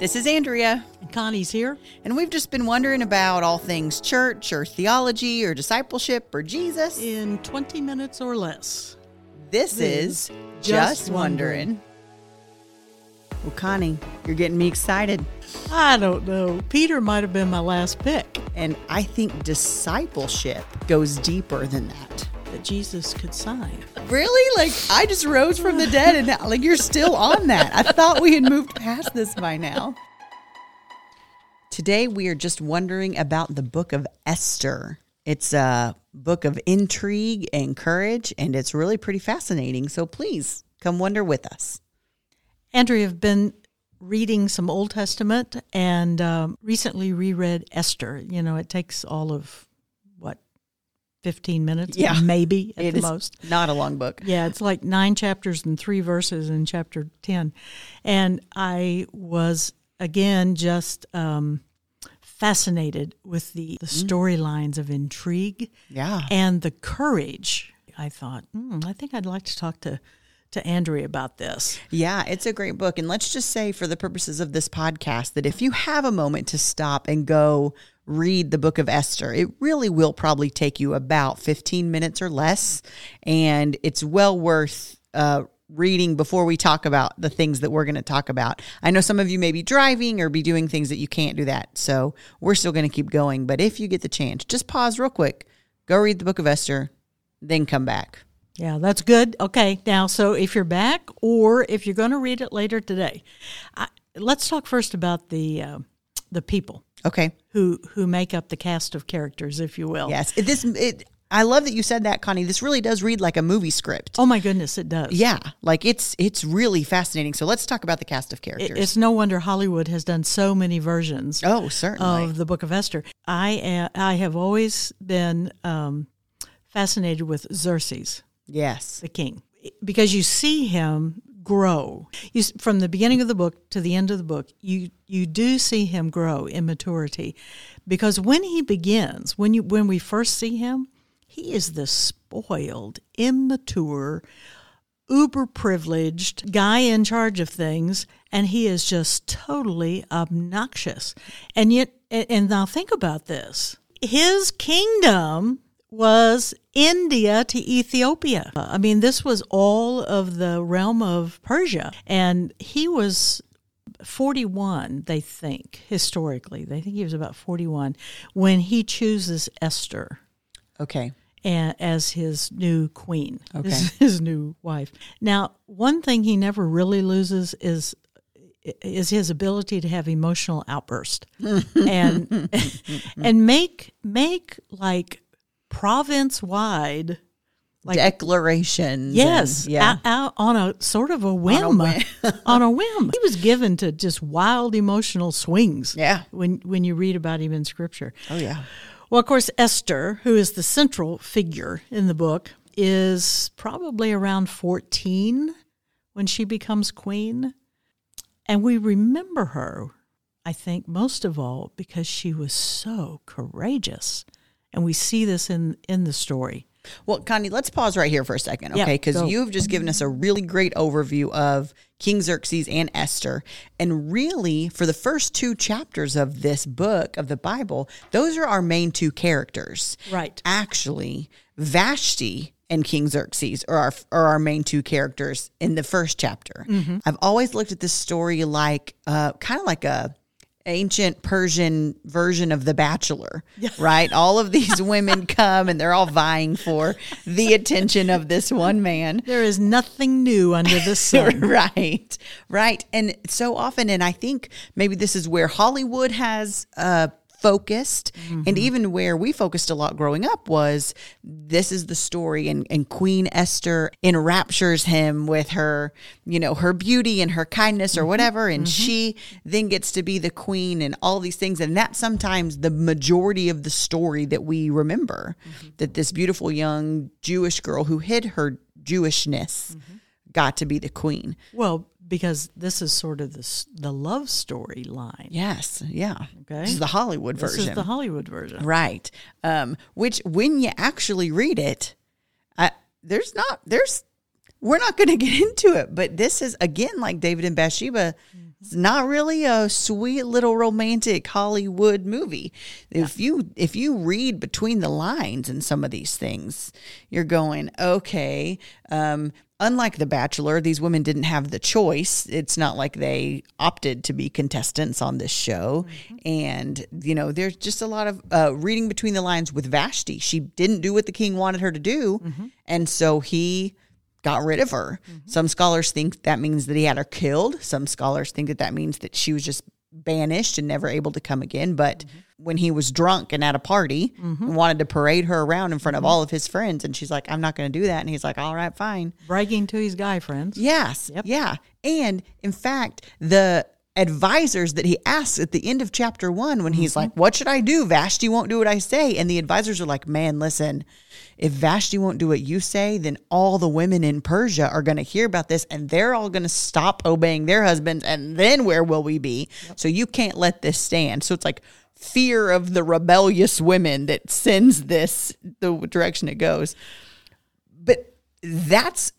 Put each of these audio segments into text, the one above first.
This is Andrea, And Connie's here. and we've just been wondering about all things church or theology or discipleship or Jesus. In 20 minutes or less. This This is Just Wondering. Wondering. Well, Connie, you're getting me excited. I don't know. Peter might have been my last pick And I think discipleship goes deeper than that. That Jesus could sign. Really? Like, I just rose from the dead and now, like, you're still on that. I thought we had moved past this by now. Today, we are just wondering about the book of Esther. It's a book of intrigue and courage, and it's really pretty fascinating. So please come wonder with us. Andrea, have been reading some Old Testament and um, recently reread Esther. You know, it takes all of, what, 15 minutes? Yeah. Maybe at It the most. not a long book. Yeah, it's like nine chapters and three verses in chapter 10. And I was, again, just um, fascinated with the, the storylines of intrigue Yeah. and the courage. I thought, hmm, I think I'd like to talk to, to Andrea about this. Yeah, it's a great book. And let's just say, for the purposes of this podcast, that if you have a moment to stop and go read the book of Esther, it really will probably take you about 15 minutes or less. And it's well worth uh, reading before we talk about the things that we're going to talk about. I know some of you may be driving or be doing things that you can't do that. So we're still going to keep going. But if you get the chance, just pause real quick, go read the book of Esther, then come back. Yeah, that's good. Okay, now, so if you're back or if you're going to read it later today, I, let's talk first about the uh, the people Okay. who who make up the cast of characters, if you will. Yes. It, this, it, I love that you said that, Connie. This really does read like a movie script. Oh my goodness, it does. Yeah, like it's it's really fascinating. So let's talk about the cast of It- characters. It's no wonder Hollywood has done so many versions oh, certainly. of the Book of Esther. I uh, I have always been um, fascinated with Xerxes, yes. the king, because you see him grow. You, from the beginning of the book to the end of the book, you you do see him grow in maturity, because when he begins, when you when we first see him, he is this spoiled, immature, uber privileged guy in charge of things and he is just totally obnoxious and yet and now think about this his kingdom was India to Ethiopia. I mean, this was all of the realm of Persia. And he was 41, they think, historically. They think he was about 41 when he chooses Esther Okay. as his new queen, Okay. his, his new wife. Now, one thing he never really loses is is his ability to have emotional outburst and and make make like province wide like Declarations. yes and- yeah. out, out on a sort of a whim whim. on a whim he was given to just wild emotional swings Yeah. when when you read about him in scripture Oh yeah. well, of course, Esther, who is the central figure in the book, is probably around 14 when she becomes queen. And we remember her, I think, most of all because she was so courageous. And we see this in, in the story. Well, Connie, let's pause right here for a second, okay? Because go. you've just given us a really great overview of King Xerxes and Esther. And really, for the first two chapters of this book of the Bible, those are our main two characters. Right. Actually, Vashti and King Xerxes are our, are our main two characters in the first chapter. I've always looked at this story like uh, kind of like a ancient Persian version of The Bachelor, right? All of these women come and they're all vying for the attention of this one man. There is nothing new under the sun. right, right. And so often, and I think maybe this is where Hollywood has uh, focused, and mm-hmm. even where we focused a lot growing up was this is the story, and, and Queen Esther enraptures him with her, you know, her beauty and her kindness or mm-hmm. whatever, and mm-hmm. she then gets to be the queen and all these things, and that's sometimes the majority of the story that we remember that this beautiful young Jewish girl who hid her Jewishness got to be the queen. Well, because this is sort of the, the love story line. Yes, yeah. Okay. This is the Hollywood This version. is the Hollywood version. right. Um, which when you actually read it, I, there's not there's we're not going to get into it, but this is again like David and Bathsheba. It's not really a sweet little romantic Hollywood movie. If you if you read between the lines in some of these things, you're going, okay, um, unlike The Bachelor, these women didn't have the choice. It's not like they opted to be contestants on this show. Mm-hmm. And, you know, there's just a lot of uh, reading between the lines with Vashti. She didn't do what the king wanted her to do. Mm-hmm. And so he got rid of her. Mm-hmm. Some scholars think that means that he had her killed. Some scholars think that that means that she was just banished and never able to come again. But mm-hmm. When he was drunk and at a party mm-hmm. and wanted to parade her around in front of mm-hmm. all of his friends, and she's like, I'm not going to do that. And he's like, All right, fine. Bragging to his guy friends. Yes. Yep. Yeah. And in fact, the advisors that he asks at the end of chapter one when he's mm-hmm. like, What should I do? Vashti won't do what I say. And the advisors are like, Man, listen, if Vashti won't do what you say, then all the women in Persia are going to hear about this and they're all going to stop obeying their husbands. And then where will we be? Yep. So you can't let this stand. So it's like, fear of the rebellious women that sends this the direction it goes. But that's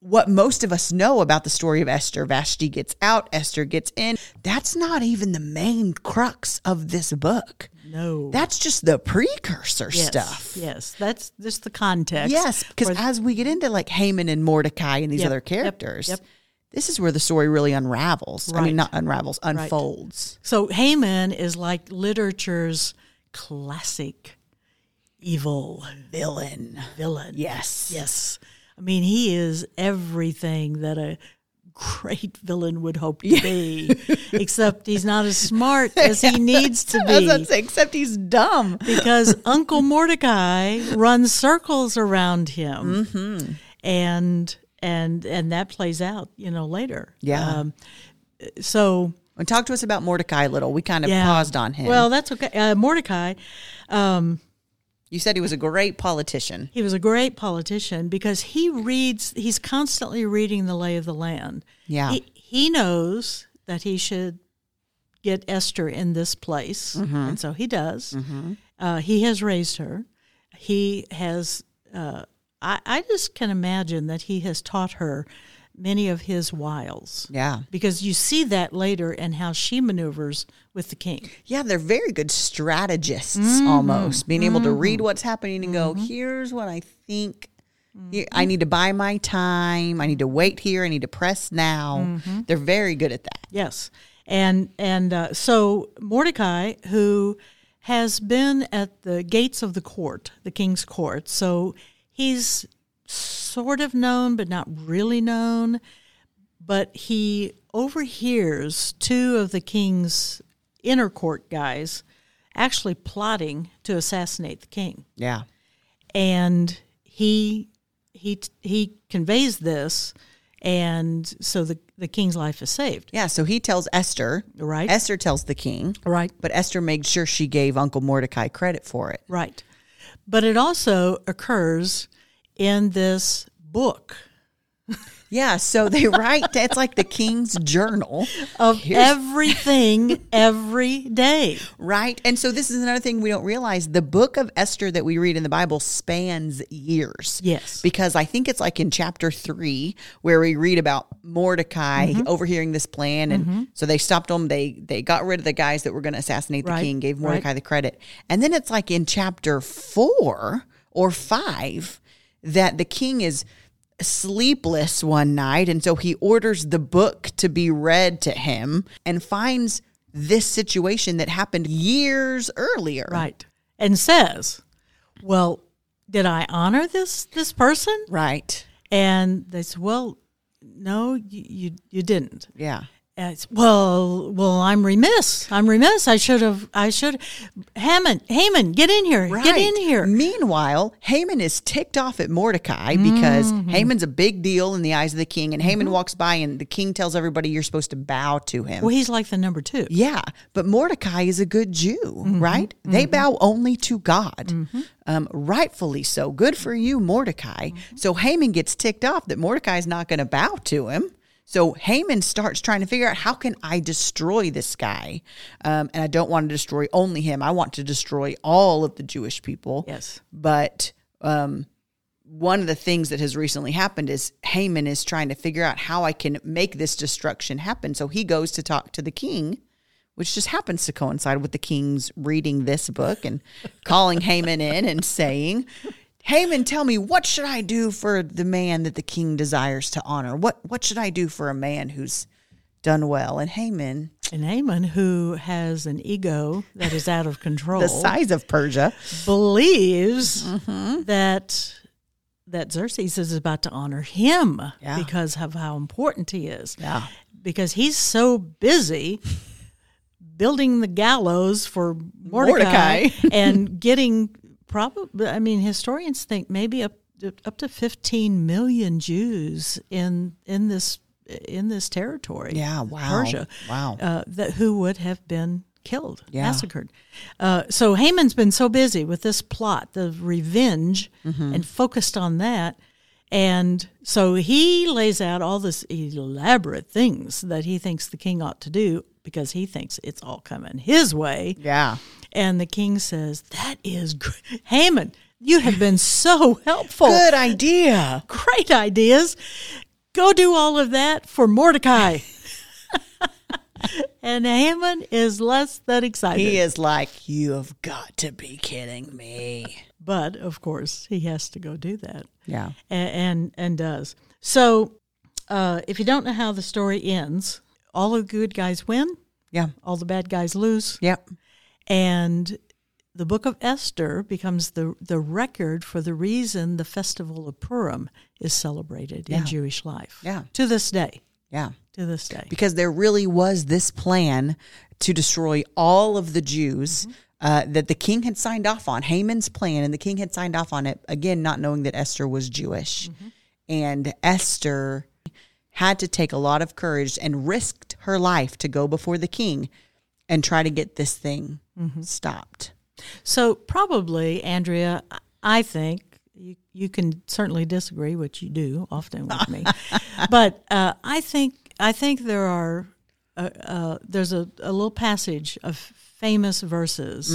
what most of us know about the story of Esther. Vashti gets out, Esther gets in. That's not even the main crux of this book. No. That's just the precursor yes, stuff. Yes, that's just the context. Yes, because as we get into like Haman and Mordecai and these yep, other characters, yep, yep. This is where the story really unravels. Right. I mean, not unravels, unfolds. Right. So Haman is like literature's classic evil villain. Villain. Yes. Yes. I mean, he is everything that a great villain would hope to be, except he's not as smart as he needs to be. Say, except he's dumb. because Uncle Mordecai runs circles around him, mm-hmm. and and and that plays out, you know, later. Yeah. Um, so. And talk to us about Mordecai a little. We kind of yeah. paused on him. Well, that's okay. Uh, Mordecai, um, you said he was a great politician. He was a great politician because he reads, he's constantly reading the lay of the land. Yeah. He, he knows that he should get Esther in this place, mm-hmm. and so he does. Mm-hmm. Uh, he has raised her. He has, uh, I, I just can imagine that he has taught her many of his wiles. Yeah. Because you see that later and how she maneuvers with the king. Yeah, they're very good strategists mm-hmm. almost, being mm-hmm. able to read mm-hmm. what's happening and go, mm-hmm. here's what I think. I need to buy my time. I need to wait here. I need to press now. Mm-hmm. They're very good at that. Yes. And and uh, so Mordecai, who has been at the gates of the court, the king's court, so he's sort of known, but not really known. But he overhears two of the king's inner court guys actually plotting to assassinate the king. Yeah. And he he he conveys this and so the the king's life is saved. Yeah, so he tells Esther. Right. Esther tells the king. Right. But Esther made sure she gave Uncle Mordecai credit for it. Right. But it also occurs in this book. Yeah, so they write it's like the king's journal of Here's, everything every day. Right. And so this is another thing we don't realize. The book of Esther that we read in the Bible spans years. Yes. Because I think it's like in chapter 3 where we read about Mordecai mm-hmm. overhearing this plan and mm-hmm. so they stopped them they they got rid of the guys that were going to assassinate the right. king, gave Mordecai right. the credit. And then it's like in chapter 4 or 5 that the king is sleepless one night. And so he orders the book to be read to him and finds this situation that happened years earlier. Right. And says, Well, did I honor this this person? Right. And they said, Well, no, you, you, you didn't. Yeah. Well, well, I'm remiss. I'm remiss. I should have. I should. Haman, Haman, get in here. Right. Get in here. Meanwhile, Haman is ticked off at Mordecai because mm-hmm. Haman's a big deal in the eyes of the king, and Haman mm-hmm. walks by, and the king tells everybody you're supposed to bow to him. Well, he's like the number two. Yeah, but Mordecai is a good Jew, mm-hmm. right? They mm-hmm. bow only to God. Mm-hmm. Um, rightfully so. Good for you, Mordecai. Mm-hmm. So Haman gets ticked off that Mordecai is not going to bow to him. So Haman starts trying to figure out how can I destroy this guy, um, and I don't want to destroy only him. I want to destroy all of the Jewish people. Yes, but um, one of the things that has recently happened is Haman is trying to figure out how I can make this destruction happen. So he goes to talk to the king, which just happens to coincide with the king's reading this book and calling Haman in and saying, Haman, tell me what should I do for the man that the king desires to honor? What what should I do for a man who's done well? And Haman, And Haman, who has an ego that is out of control, the size of Persia, believes Mm-hmm. that that Xerxes is about to honor him Yeah. because of how important he is. Yeah. Because he's so busy building the gallows for Mordecai, Mordecai. and getting probably I mean historians think maybe up to, up to 15 million Jews in in this in this territory. Yeah, wow. Persia. Wow. Uh, that who would have been killed, Yeah. massacred. Uh, so Haman's been so busy with this plot, the revenge, Mm-hmm. and focused on that. And so he lays out all this elaborate things that he thinks the king ought to do because he thinks it's all coming his way. yeah. And the king says, That is great. Haman, you have been so helpful. Good idea. Great ideas. Go do all of that for Mordecai. and Haman is less than excited. He is like, you have got to be kidding me. But of course, he has to go do that. Yeah. and and, and does. So, uh, if you don't know how the story ends, all the good guys win, Yeah. all the bad guys lose, Yep. and the book of Esther becomes the the record for the reason the festival of Purim is celebrated Yeah. in Jewish life. Yeah. to this day. Yeah. To this day. Because there really was this plan to destroy all of the Jews uh, that the king had signed off on, Haman's plan, and the king had signed off on it, again, not knowing that Esther was Jewish. And Esther had to take a lot of courage and risked her life to go before the king and try to get this thing stopped. So probably, Andrea, I think you you can certainly disagree, which you do often with me, but uh, I think I think there are uh, uh, there's a, a little passage of famous verses.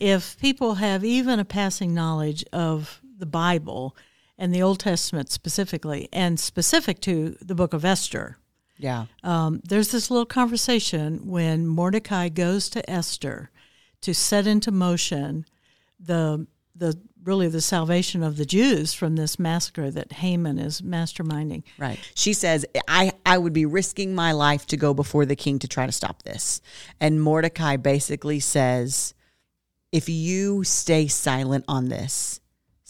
If people have even a passing knowledge of the Bible and the Old Testament specifically, and specific to the Book of Esther, Yeah. um, there's this little conversation when Mordecai goes to Esther to set into motion the the really the salvation of the Jews from this massacre that Haman is masterminding. Right. She says, I, I would be risking my life to go before the king to try to stop this. And Mordecai basically says, if you stay silent on this,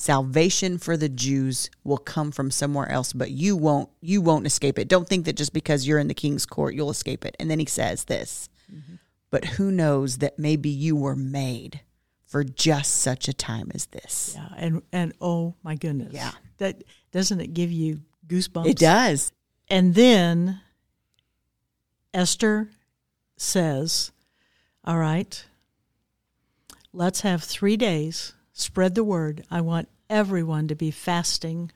salvation for the Jews will come from somewhere else, but you won't you won't escape it. Don't think that just because you're in the king's court you'll escape it. And then he says this. But who knows that maybe you were made for just such a time as this. Yeah, and and oh my goodness, Yeah. that doesn't it give you goosebumps? It does. And then Esther says, All right, let's have three days, spread the word. I want everyone to be fasting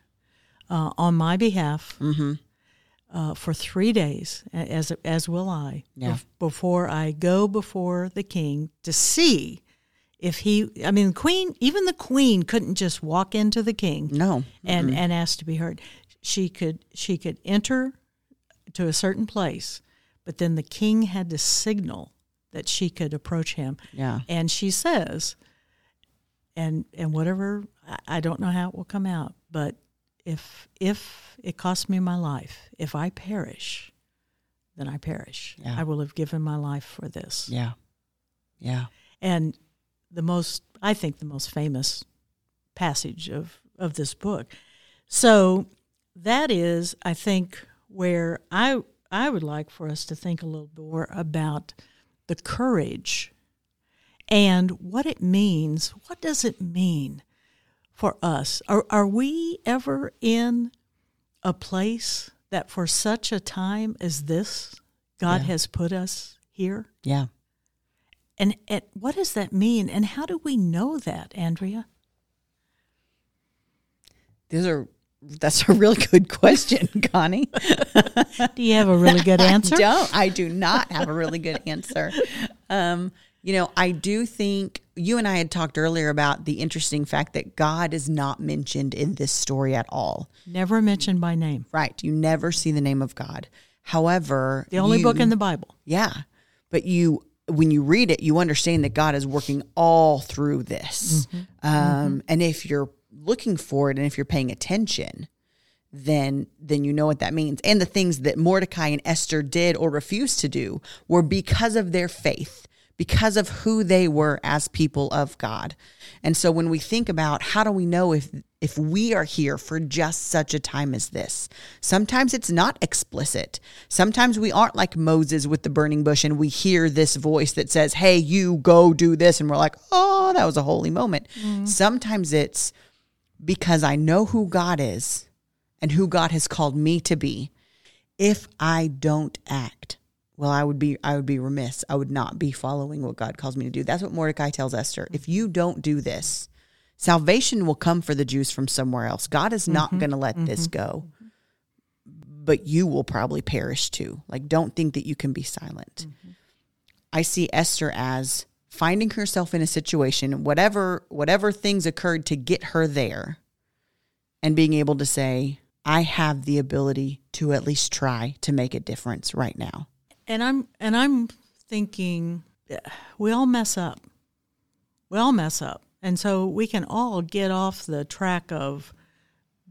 uh, on my behalf uh, for three days, as, as will I, Yeah. bef- before I go before the king to see. If he, I mean, queen, even the queen couldn't just walk into the king No. and and ask to be heard. She could she could enter to a certain place, but then the king had to signal that she could approach him. Yeah. And she says, and and whatever I, I don't know how it will come out, but if if it costs me my life, if I perish, then I perish. Yeah. I will have given my life for this. Yeah. Yeah. And the most, I think, the most famous passage of, of this book. So that is, I think, where I I would like for us to think a little more about the courage and what it means. What does it mean for us? Are are we ever in a place that for such a time as this God Yeah. has put us here? Yeah. And, and what does that mean? And how do we know that, Andrea? These are that's a really good question, Connie. Do you have a really good answer? don't. I do not have a really good answer. Um, you know, I do think you and I had talked earlier about the interesting fact that God is not mentioned in this story at all. Never mentioned by name. Right. You never see the name of God. However, The only you- book in the Bible. Yeah. But you when you read it, you understand that God is working all through this. Um, and if you're looking for it and if you're paying attention, then then you know what that means. And the things that Mordecai and Esther did or refused to do were because of their faith, because of who they were as people of God. And so when we think about how do we know if if we are here for just such a time as this, sometimes it's not explicit. Sometimes we aren't like Moses with the burning bush and we hear this voice that says, "Hey, you go do this." And we're like, "Oh, that was a holy moment." Mm-hmm. Sometimes it's because I know who God is and who God has called me to be. If I don't act, well, I would be I would be remiss. I would not be following what God calls me to do. That's what Mordecai tells Esther. If you don't do this, salvation will come for the Jews from somewhere else. God is not mm-hmm. going to let this mm-hmm. go. But you will probably perish too. Like don't think that you can be silent. Mm-hmm. I see Esther as finding herself in a situation whatever whatever things occurred to get her there and being able to say I have the ability to at least try to make a difference right now. And I'm and I'm thinking we all mess up. We all mess up. And so we can all get off the track of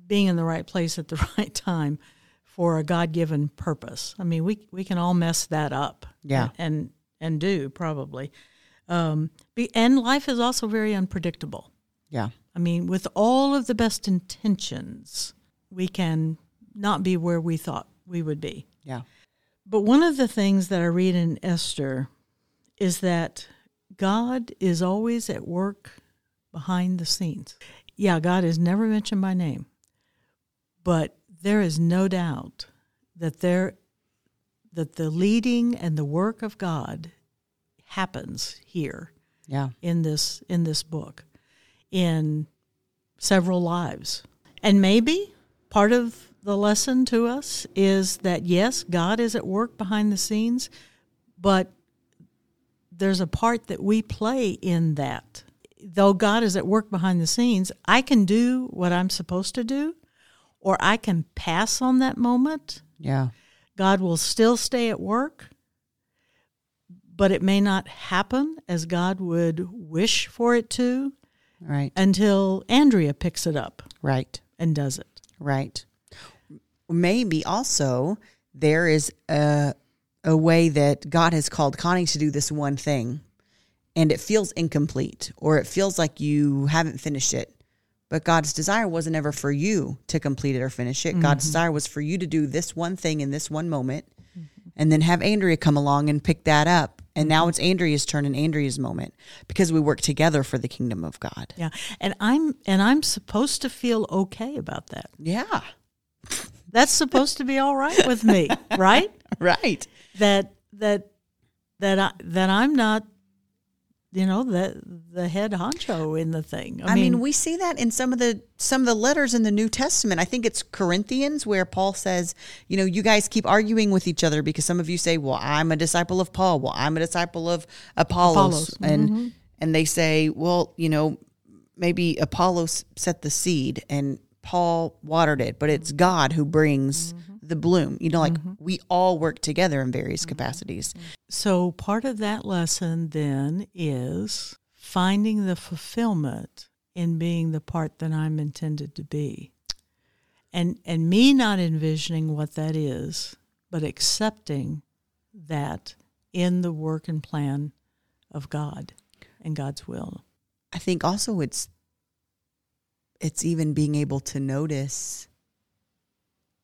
being in the right place at the right time for a God-given purpose. I mean, we we can all mess that up. Yeah. And and do probably. Um be, and life is also very unpredictable. Yeah. I mean, with all of the best intentions, we can not be where we thought we would be. Yeah. But one of the things that I read in Esther is that God is always at work behind the scenes. Yeah, God is never mentioned by name, but there is no doubt that there that the leading and the work of God happens here Yeah. in this in this book in several lives. And maybe part of the lesson to us is that yes, God is at work behind the scenes, but there's a part that we play in that. Though God is at work behind the scenes, I can do what I'm supposed to do, or I can pass on that moment. Yeah. God will still stay at work, but it may not happen as God would wish for it to Right. until Andrea picks it up Right. and does it. Right. Maybe also there is a a way that God has called Connie to do this one thing and it feels incomplete or it feels like you haven't finished it. But God's desire wasn't ever for you to complete it or finish it. God's mm-hmm. desire was for you to do this one thing in this one moment and then have Andrea come along and pick that up. And now mm-hmm. it's Andrea's turn and Andrea's moment because we work together for the kingdom of God. Yeah. And I'm and I'm supposed to feel okay about that. Yeah. That's supposed to be all right with me, right? Right. That that that I that I'm not you know, the the head honcho in the thing. I, mean, we see that in some of the some of the letters in the New Testament. I think it's Corinthians where Paul says, you know, you guys keep arguing with each other because some of you say, "Well, I'm a disciple of Paul. Well, I'm a disciple of Apollos." Apollos. Mm-hmm. And and they say, "Well, you know, maybe Apollos set the seed and Paul watered it, but it's God who brings mm-hmm. the bloom." You know, like mm-hmm. we all work together in various mm-hmm. capacities. So part of that lesson then is finding the fulfillment in being the part that I'm intended to be. And and me not envisioning what that is, but accepting that in the work and plan of God and God's will. I think also it's it's even being able to notice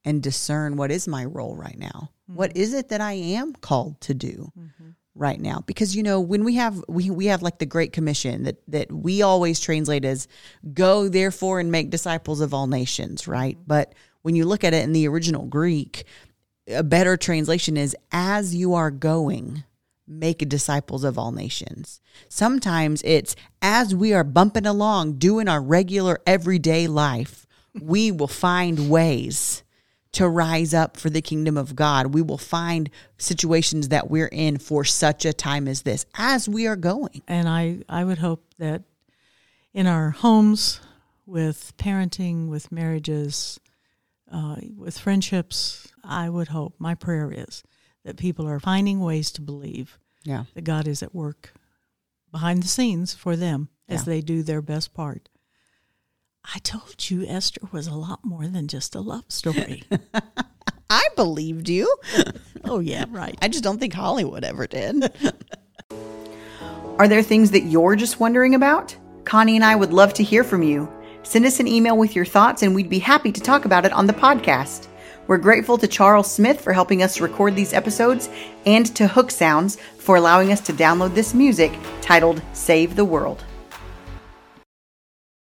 and discern what is my role right now. What mm-hmm. is it that I am called to do mm-hmm. right now? Because you know, when we have we we have like the great commission that that we always translate as go therefore and make disciples of all nations, right? Mm-hmm. But when you look at it in the original Greek, a better translation is as you are going make disciples of all nations. Sometimes it's as we are bumping along doing our regular everyday life, we will find ways to rise up for the kingdom of God. We will find situations that we're in for such a time as this as we are going. And I, I would hope that in our homes, with parenting, with marriages, uh, with friendships, I would hope, my prayer is that people are finding ways to believe Yeah. that God is at work behind the scenes for them as Yeah. they do their best part. I told you Esther was a lot more than just a love story. I believed you. oh, yeah, right. I just don't think Hollywood ever did. Are there things that you're just wondering about? Connie and I would love to hear from you. Send us an email with your thoughts, and we'd be happy to talk about it on the podcast. We're grateful to Charles Smith for helping us record these episodes and to Hook Sounds for allowing us to download this music titled Save the World.